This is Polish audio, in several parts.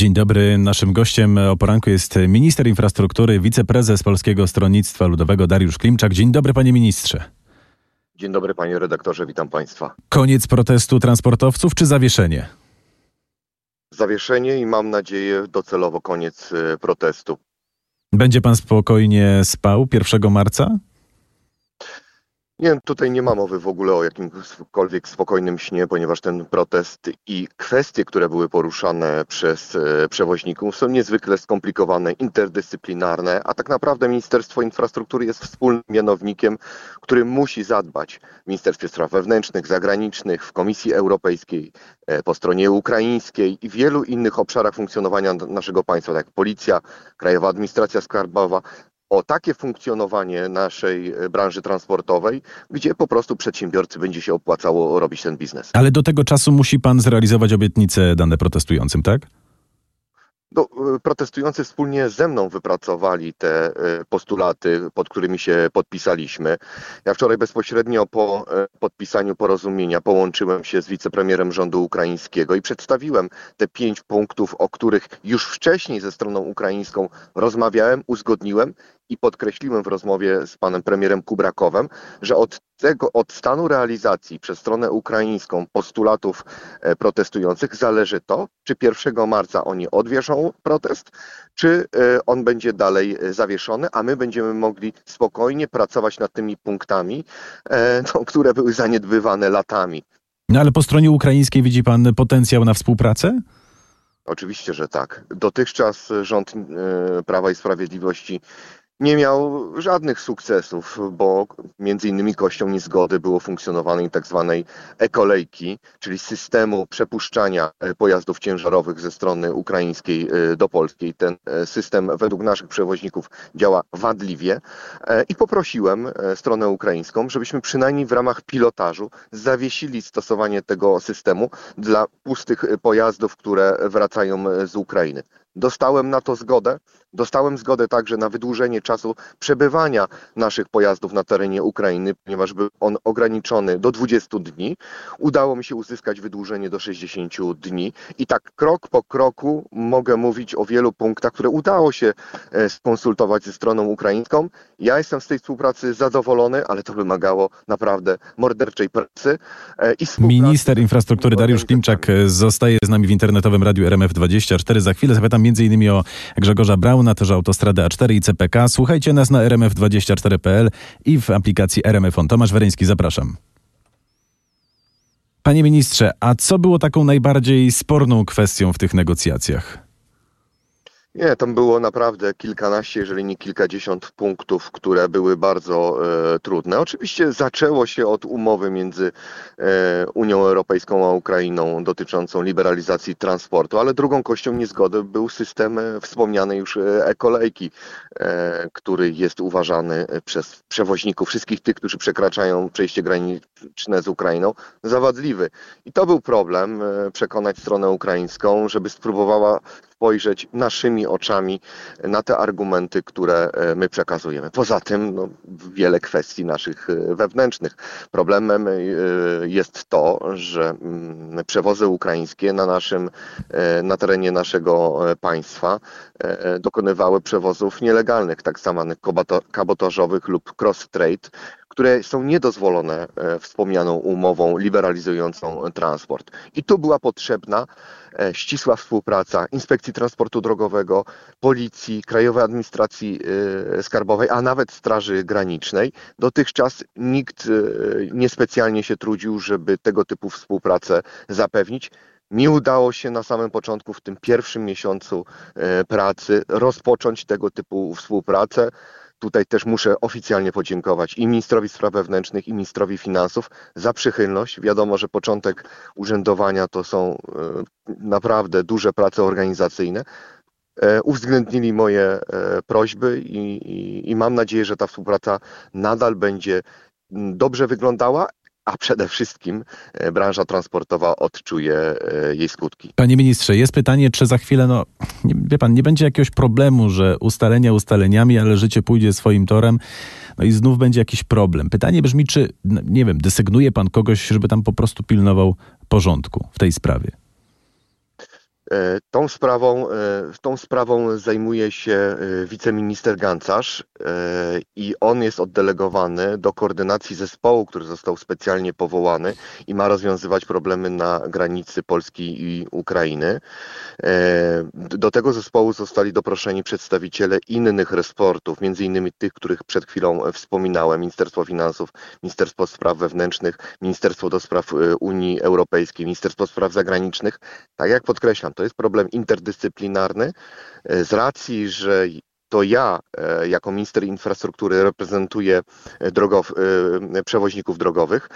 Dzień dobry. Naszym gościem o poranku jest minister infrastruktury, wiceprezes Polskiego Stronnictwa Ludowego Dariusz Klimczak. Dzień dobry, panie ministrze. Dzień dobry, panie redaktorze, witam państwa. Koniec protestu transportowców czy zawieszenie? Zawieszenie i mam nadzieję docelowo koniec e, protestu. Będzie pan spokojnie spał 1 marca? Nie, tutaj nie ma mowy w ogóle o jakimkolwiek spokojnym śnie, ponieważ ten protest i kwestie, które były poruszane przez e, przewoźników są niezwykle skomplikowane, interdyscyplinarne, a tak naprawdę Ministerstwo Infrastruktury jest wspólnym mianownikiem, który musi zadbać w Ministerstwie Spraw Wewnętrznych, Zagranicznych, w Komisji Europejskiej, e, po stronie ukraińskiej i wielu innych obszarach funkcjonowania naszego państwa, tak jak Policja, Krajowa Administracja Skarbowa, o takie funkcjonowanie naszej e, branży transportowej, gdzie po prostu przedsiębiorcy będzie się opłacało robić ten biznes. Ale do tego czasu musi pan zrealizować obietnice dane protestującym, tak? No, e, protestujący wspólnie ze mną wypracowali te e, postulaty, pod którymi się podpisaliśmy. Ja wczoraj bezpośrednio po podpisaniu porozumienia połączyłem się z wicepremierem rządu ukraińskiego i przedstawiłem te pięć punktów, o których już wcześniej ze stroną ukraińską rozmawiałem, uzgodniłem i podkreśliłem w rozmowie z panem premierem Kubrakowem, że od tego, od stanu realizacji przez stronę ukraińską postulatów e, protestujących zależy to, czy 1 marca oni odwieszą protest, czy e, on będzie dalej e, zawieszony, a my będziemy mogli spokojnie pracować nad tymi punktami, no, które były zaniedbywane latami. No ale po stronie ukraińskiej widzi pan potencjał na współpracę? Oczywiście, że tak. Dotychczas rząd Prawa i Sprawiedliwości nie miał żadnych sukcesów, bo między innymi kością niezgody było funkcjonowanie tak zwanej ekolejki, czyli systemu przepuszczania e, pojazdów ciężarowych ze strony ukraińskiej e, do polskiej. Ten e, system według naszych przewoźników działa wadliwie i poprosiłem stronę ukraińską, żebyśmy przynajmniej w ramach pilotażu zawiesili stosowanie tego systemu dla pustych pojazdów, które wracają z Ukrainy. Dostałem na to zgodę. Dostałem zgodę także na wydłużenie czasu przebywania naszych pojazdów na terenie Ukrainy, ponieważ był on ograniczony do 20 dni. Udało mi się uzyskać wydłużenie do 60 dni i tak krok po kroku mogę mówić o wielu punktach, które udało się e, skonsultować ze stroną ukraińską. Ja jestem z tej współpracy zadowolony, ale to wymagało naprawdę morderczej pracy. E, I Minister infrastruktury Dariusz Klimczak zostaje z nami w internetowym radiu RMF24. Za chwilę zapytam m.in. o Grzegorza Brauna, też autostradę A4 i CPK. Słuchajcie nas na rmf24.pl i w aplikacji RMF On. Tomasz Wereński, zapraszam. Panie ministrze, a co było taką najbardziej sporną kwestią w tych negocjacjach? Nie, tam było naprawdę kilkanaście, jeżeli nie kilkadziesiąt punktów, które były bardzo e, trudne. Oczywiście zaczęło się od umowy między e, Unią Europejską a Ukrainą dotyczącą liberalizacji transportu, ale drugą kością niezgody był system e, wspomnianej już e, e-kolejki, e, który jest uważany przez przewoźników, wszystkich tych, którzy przekraczają przejście graniczne z Ukrainą, za wadliwy. I to był problem, e, przekonać stronę ukraińską, żeby spróbowała spojrzeć naszymi oczami na te argumenty, które e, my przekazujemy. Poza tym no, wiele kwestii naszych e, wewnętrznych. Problemem e, jest to, że mm, przewozy ukraińskie na naszym, na terenie naszego państwa dokonywały przewozów nielegalnych, tak zwanych kabotażowych lub cross-trade, które są niedozwolone wspomnianą umową liberalizującą transport. I tu była potrzebna E, ścisła współpraca Inspekcji Transportu Drogowego, Policji, Krajowej Administracji e, Skarbowej, a nawet Straży Granicznej. Dotychczas nikt e, niespecjalnie się trudził, żeby tego typu współpracę zapewnić. Mi udało się na samym początku, w tym pierwszym miesiącu pracy, rozpocząć tego typu współpracę. Tutaj też muszę oficjalnie podziękować i ministrowi spraw wewnętrznych, i ministrowi finansów za przychylność. Wiadomo, że początek urzędowania to są e, naprawdę duże prace organizacyjne. E, uwzględnili moje e, prośby i, i, i mam nadzieję, że ta współpraca nadal będzie dobrze wyglądała a przede wszystkim e, branża transportowa odczuje e, jej skutki. Panie ministrze, jest pytanie, czy za chwilę, no nie, wie pan, nie będzie jakiegoś problemu, że ustalenia ustaleniami, ale życie pójdzie swoim torem, no i znów będzie jakiś problem. Pytanie brzmi, czy, no, nie wiem, desygnuje pan kogoś, żeby tam po prostu pilnował porządku w tej sprawie? E, tą sprawą, e, tą sprawą zajmuje się e, wiceminister Gancarz i on jest oddelegowany do koordynacji zespołu, który został specjalnie powołany i ma rozwiązywać problemy na granicy Polski i Ukrainy. Do tego zespołu zostali doproszeni przedstawiciele innych resortów, między innymi tych, których przed chwilą wspominałem, Ministerstwo Finansów, Ministerstwo Spraw Wewnętrznych, Ministerstwo do Spraw Unii Europejskiej, Ministerstwo Spraw Zagranicznych. Tak jak podkreślam, to jest problem interdyscyplinarny e, z racji, że to ja e, jako minister infrastruktury reprezentuję e, drogow, e, przewoźników drogowych.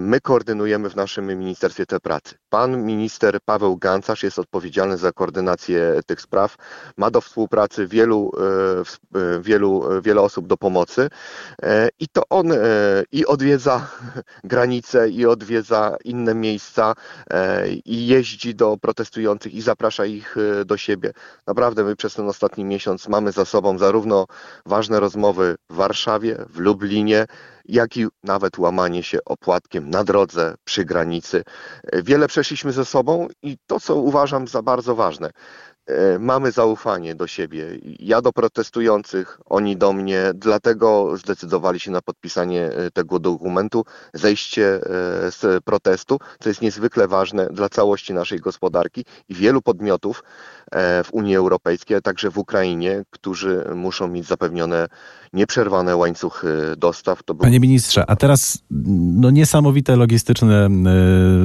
My koordynujemy w naszym ministerstwie te pracy. Pan minister Paweł Gancarz jest odpowiedzialny za koordynację tych spraw. Ma do współpracy wielu, wielu, wiele osób do pomocy i to on i odwiedza granice i odwiedza inne miejsca i jeździ do protestujących i zaprasza ich do siebie. Naprawdę my przez ten ostatni miesiąc mamy mamy za sobą zarówno ważne rozmowy w Warszawie, w Lublinie, jak i nawet łamanie się opłatkiem na drodze przy granicy. Wiele przeszliśmy ze sobą i to, co uważam za bardzo ważne, mamy zaufanie do siebie. Ja do protestujących, oni do mnie, dlatego zdecydowali się na podpisanie e, tego dokumentu, zejście e, z protestu, co jest niezwykle ważne dla całości naszej gospodarki i wielu podmiotów w Unii Europejskiej, a także w Ukrainie, którzy muszą mieć zapewnione nieprzerwane łańcuchy dostaw. Był... Panie ministrze, a teraz no, niesamowite logistyczne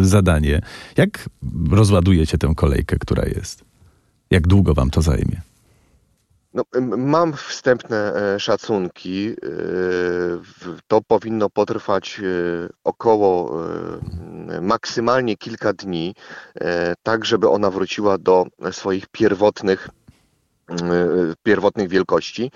zadanie. Jak rozładujecie tę kolejkę, która jest? Jak długo wam to zajmie? No, mam wstępne e, szacunki. E, to powinno potrwać e, około maksymalnie kilka dni, tak żeby ona wróciła do swoich pierwotnych pierwotnych wielkości.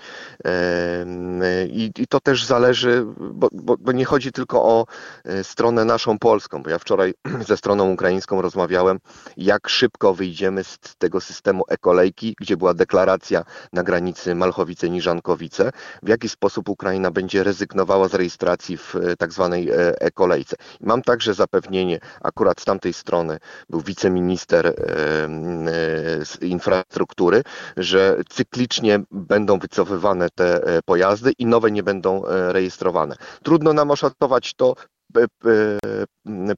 I, I, to też zależy, bo, bo, bo, nie chodzi tylko o e, stronę naszą polską, bo ja wczoraj ze stroną ukraińską rozmawiałem, jak szybko wyjdziemy z tego systemu ekolejki, gdzie była deklaracja na granicy Malchowice-Niżankowice, w jaki sposób Ukraina będzie rezygnowała z rejestracji w e, tak zwanej e, ekolejce. Mam także zapewnienie, akurat z tamtej strony był wiceminister infrastruktury, że cyklicznie będą wycofywane te e, pojazdy i nowe nie będą e, rejestrowane. Trudno nam oszacować to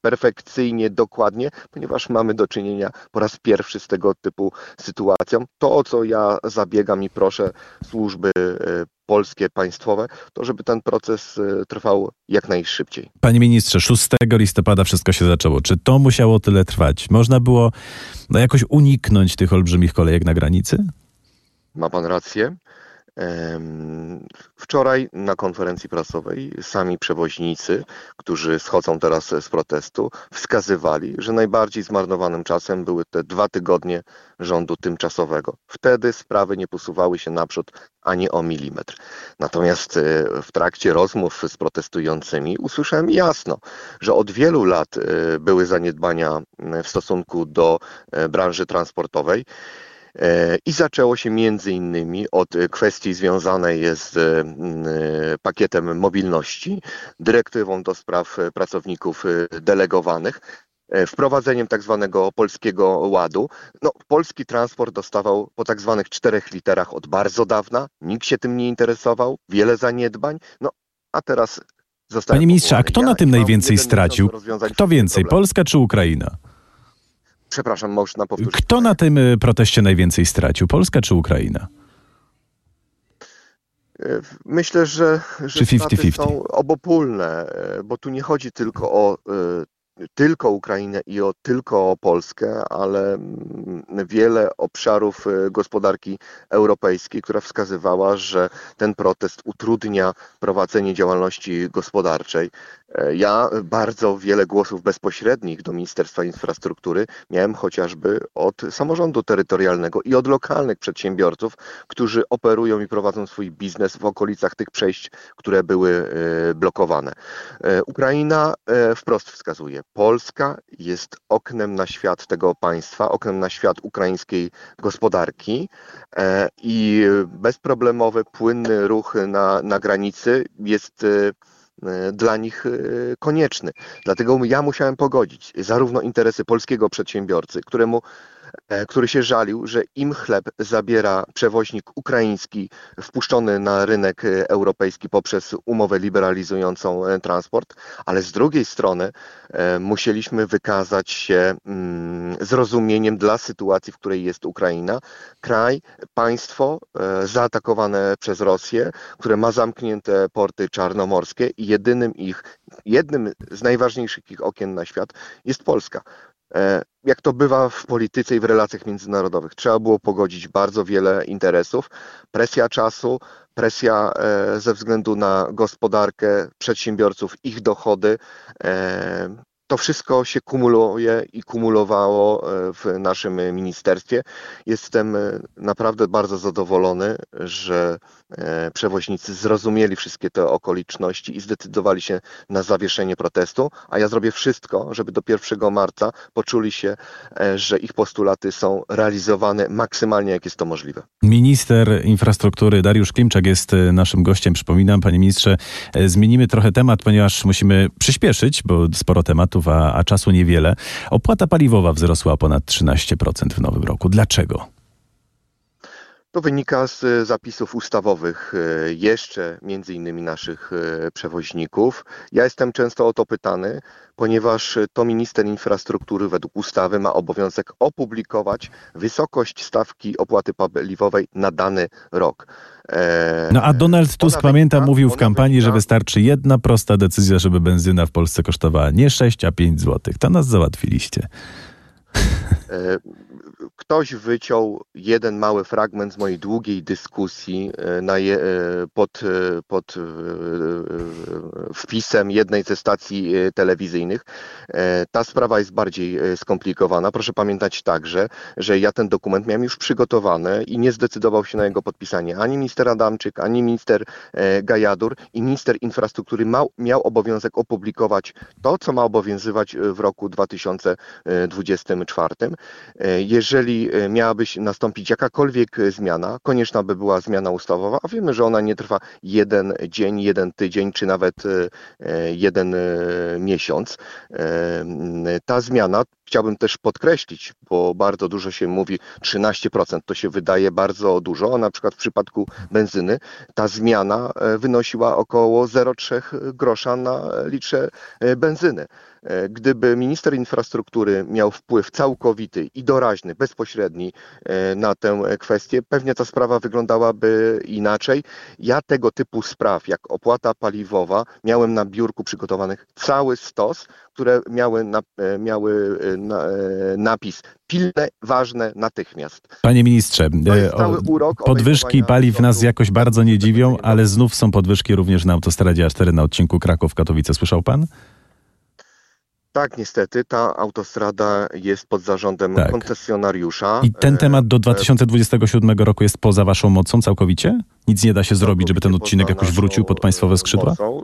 perfekcyjnie, dokładnie, ponieważ mamy do czynienia po raz pierwszy z tego typu sytuacją. To, o co ja zabiegam i proszę służby e, polskie, państwowe, to żeby ten proces trwał jak najszybciej. Panie ministrze, 6 listopada wszystko się zaczęło. Czy to musiało tyle trwać? Można było no, jakoś uniknąć tych olbrzymich kolejek na granicy? Ma pan rację. Wczoraj na konferencji prasowej sami przewoźnicy, którzy schodzą teraz z protestu, wskazywali, że najbardziej zmarnowanym czasem były te dwa tygodnie rządu tymczasowego. Wtedy sprawy nie posuwały się naprzód ani o milimetr. Natomiast e, w trakcie rozmów z protestującymi usłyszałem jasno, że od wielu lat e, były zaniedbania w stosunku do e, branży transportowej. E, I zaczęło się między innymi od kwestii związanej z e, pakietem mobilności, dyrektywą do spraw pracowników e, delegowanych, wprowadzeniem tak zwanego polskiego ładu. No, polski transport dostawał po tak zwanych czterech literach od bardzo dawna, nikt się tym nie interesował, wiele zaniedbań, no a teraz zostało. Panie ministrze, a kto ja na tym najwięcej stracił? Kto więcej, Polska czy Ukraina? Przepraszam, można powtórzyć. Kto na tym y, proteście najwięcej stracił? Polska czy Ukraina? E, myślę, że, że 50 -50. są obopólne, e, bo tu nie chodzi tylko o e, tylko Ukrainę i o tylko o Polskę, ale mm, wiele obszarów gospodarki europejskiej, która wskazywała, że ten protest utrudnia prowadzenie działalności gospodarczej. E, ja bardzo wiele głosów bezpośrednich do Ministerstwa Infrastruktury miałem chociażby od samorządu terytorialnego i od lokalnych przedsiębiorców, którzy operują i prowadzą swój biznes w okolicach tych przejść, które były e, blokowane. E, Ukraina wprost wskazuje, Polska jest oknem na świat tego państwa, oknem na świat ukraińskiej gospodarki i bezproblemowy, płynny ruch na, na granicy jest dla nich e, konieczny. Dlatego ja musiałem pogodzić zarówno interesy polskiego przedsiębiorcy, któremu e, który się żalił, że im chleb zabiera przewoźnik ukraiński wpuszczony na rynek europejski poprzez umowę liberalizującą transport, ale z drugiej strony musieliśmy wykazać się mm, zrozumieniem dla sytuacji, w której jest Ukraina. Kraj, państwo zaatakowane przez Rosję, które ma zamknięte porty czarnomorskie i jedynym ich, jednym z najważniejszych ich okien na świat jest Polska. E, jak to bywa w polityce i w relacjach międzynarodowych, trzeba było pogodzić bardzo wiele interesów. Presja czasu, presja e, ze względu na gospodarkę przedsiębiorców, ich dochody, e, to wszystko się kumuluje i kumulowało e, w naszym ministerstwie. Jestem e, naprawdę bardzo zadowolony, że e, przewoźnicy zrozumieli wszystkie te okoliczności i zdecydowali się na zawieszenie protestu, a ja zrobię wszystko, żeby do 1 marca poczuli się, że ich postulaty są realizowane maksymalnie, jak jest to możliwe. Minister infrastruktury Dariusz Klimczak jest naszym gościem. Przypominam, panie ministrze, zmienimy trochę temat, ponieważ musimy przyspieszyć, bo sporo tematów a, a czasu niewiele. Opłata paliwowa wzrosła o ponad 13% w nowym roku. Dlaczego? To wynika z zapisów ustawowych e, jeszcze między innymi naszych e, przewoźników. Ja jestem często o to pytany, ponieważ to minister infrastruktury według ustawy ma obowiązek opublikować wysokość stawki opłaty paliwowej na dany rok. E, no a Donald Tusk, pamiętam, mówił w kampanii, że wystarczy jedna prosta decyzja, żeby benzyna w Polsce kosztowała nie 6, a 5 zł. To nas załatwiliście. Ktoś wyciął jeden mały fragment z mojej długiej dyskusji e, je, e, pod, e, pod wpisem jednej ze stacji telewizyjnych. Ta sprawa jest bardziej skomplikowana. Proszę pamiętać także, że ja ten dokument miałem już przygotowany i nie zdecydował się na jego podpisanie ani minister Adamczyk, ani minister Gajadur i minister infrastruktury miał, miał obowiązek opublikować to, co ma obowiązywać w roku 2024. Jeżeli E, miałaby nastąpić jakakolwiek e, zmiana, konieczna by była zmiana ustawowa, a wiemy, że ona nie trwa jeden dzień, jeden tydzień, czy nawet e, jeden miesiąc. Ta zmiana chciałbym też podkreślić, bo bardzo dużo się mówi, 13% to się wydaje bardzo dużo, a na przykład w przypadku benzyny ta zmiana wynosiła około 0,3 grosza na litrze benzyny. E, gdyby minister infrastruktury miał wpływ całkowity i doraźny, bezpośredni e, na tę kwestię, pewnie ta sprawa wyglądaby inaczej. Ja tego typu spraw, jak opłata paliwowa, miałem na biurku przygotowanych cały stos, które miały, na, e, miały napis pilne, ważne, natychmiast. Panie ministrze, podwyżki paliw nas jakoś bardzo nie dziwią, ale znów są podwyżki również na autostradzie A4 na odcinku Kraków-Katowice. Słyszał pan? Tak, niestety, ta autostrada jest pod zarządem tak. koncesjonariusza. I ten temat do 2027 e, roku jest poza waszą mocą całkowicie? Nic nie da się zrobić, żeby ten odcinek jakoś wrócił pod państwowe skrzydła? Mocą.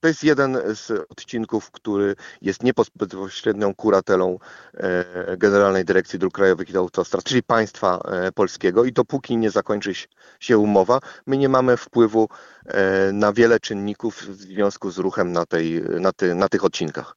To jest jeden z odcinków, który jest nie pod bezpośrednią kuratelą e, Generalnej Dyrekcji Dróg Krajowych i Autostrad, czyli państwa e, polskiego i dopóki nie zakończy się umowa, my nie mamy wpływu na wiele czynników w związku z ruchem na, tej, na, ty, na tych odcinkach.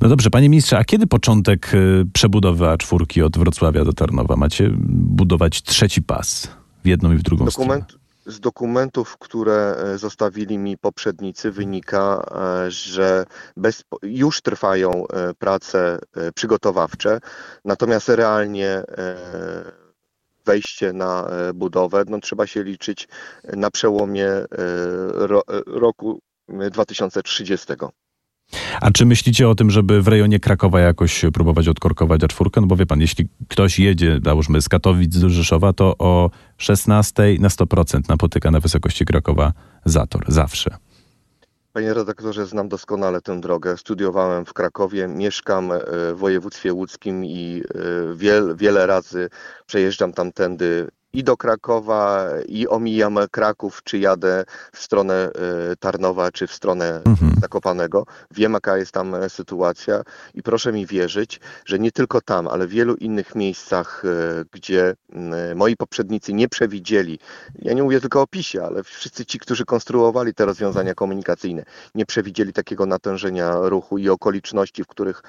No dobrze, panie ministrze, a kiedy początek przebudowy A4 od Wrocławia do Tarnowa? Macie budować trzeci pas w jedną i w drugą Dokument, stronę. Z dokumentów, które e, zostawili mi poprzednicy, wynika, e, że bez, już trwają e, prace przygotowawcze, natomiast realnie wejście na budowę, no trzeba się liczyć na przełomie roku 2030. A czy myślicie o tym, żeby w rejonie Krakowa jakoś próbować odkorkować A4? No bo wie pan, jeśli ktoś jedzie, załóżmy z Katowic do Rzeszowa, to o 16 na 100% napotyka na wysokości Krakowa zator. Zawsze. Panie redaktorze, znam doskonale tę drogę. Studiowałem w Krakowie, mieszkam e, w województwie łódzkim i e, wiel, wiele razy przejeżdżam tamtędy i do Krakowa, i omijam Kraków, czy jadę w stronę e, Tarnowa, czy w stronę mhm. Zakopanego. Wiem, jaka jest tam e, sytuacja i proszę mi wierzyć, że nie tylko tam, ale w wielu innych miejscach, e, gdzie moi poprzednicy nie przewidzieli, ja nie mówię tylko o PiSie, ale wszyscy ci, którzy konstruowali te rozwiązania komunikacyjne, nie przewidzieli takiego natężenia ruchu i okoliczności, w których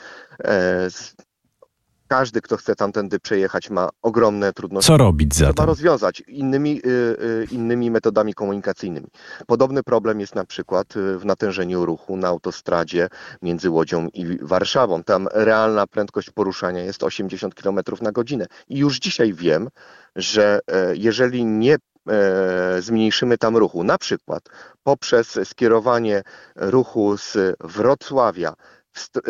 każdy, kto chce tamtędy przejechać, ma ogromne trudności. Co robić Trzeba zatem? rozwiązać innymi, y, y, innymi metodami komunikacyjnymi. Podobny problem jest na przykład y, w natężeniu ruchu na autostradzie między Łodzią i Warszawą. Tam realna prędkość poruszania jest 80 km na godzinę. I już dzisiaj wiem, że e, jeżeli nie e, zmniejszymy tam ruchu, na przykład poprzez skierowanie ruchu z Wrocławia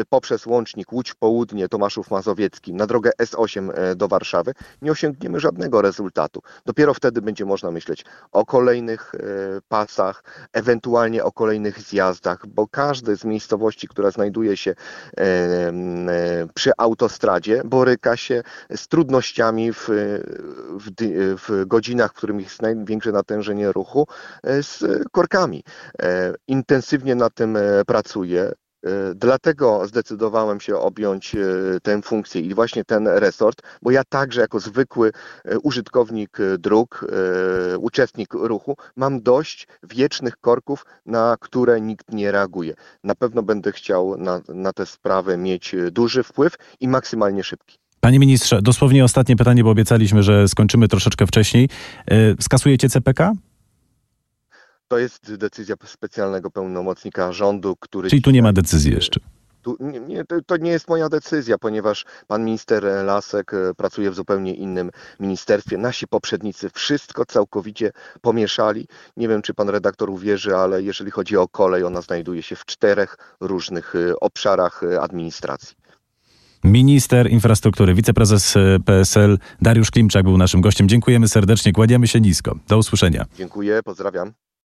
poprzez łącznik Łódź Południe Tomaszów Mazowiecki na drogę S8 e, do Warszawy, nie osiągniemy żadnego rezultatu. Dopiero wtedy będzie można myśleć o kolejnych e, pasach, ewentualnie o kolejnych zjazdach, bo każdy z miejscowości, która znajduje się e, przy autostradzie, boryka się z trudnościami w, w, w godzinach, w których jest największe natężenie ruchu, z korkami. Intensywnie na tym e, pracuję. E, Dlatego zdecydowałem się objąć e, tę funkcję i właśnie ten resort, bo ja także jako zwykły e, użytkownik dróg, uczestnik ruchu, mam dość wiecznych korków, na które nikt nie reaguje. Na pewno będę chciał na, na tę sprawę mieć duży wpływ i maksymalnie szybki. Panie ministrze, dosłownie ostatnie pytanie, bo obiecaliśmy, że skończymy troszeczkę wcześniej. Skasujecie CPK? To jest decyzja specjalnego pełnomocnika rządu, który. Czyli tu nie ma decyzji jeszcze. Tu, nie, nie, to, nie jest moja decyzja, ponieważ pan minister Lasek e, pracuje w zupełnie innym ministerstwie. Nasi poprzednicy wszystko całkowicie pomieszali. Nie wiem, czy pan redaktor uwierzy, ale jeżeli chodzi o kolej, ona znajduje się w czterech różnych e, obszarach e, administracji. Minister infrastruktury, wiceprezes PSL Dariusz Klimczak był naszym gościem. Dziękujemy serdecznie, kładziemy się nisko. Do usłyszenia. Dziękuję, pozdrawiam.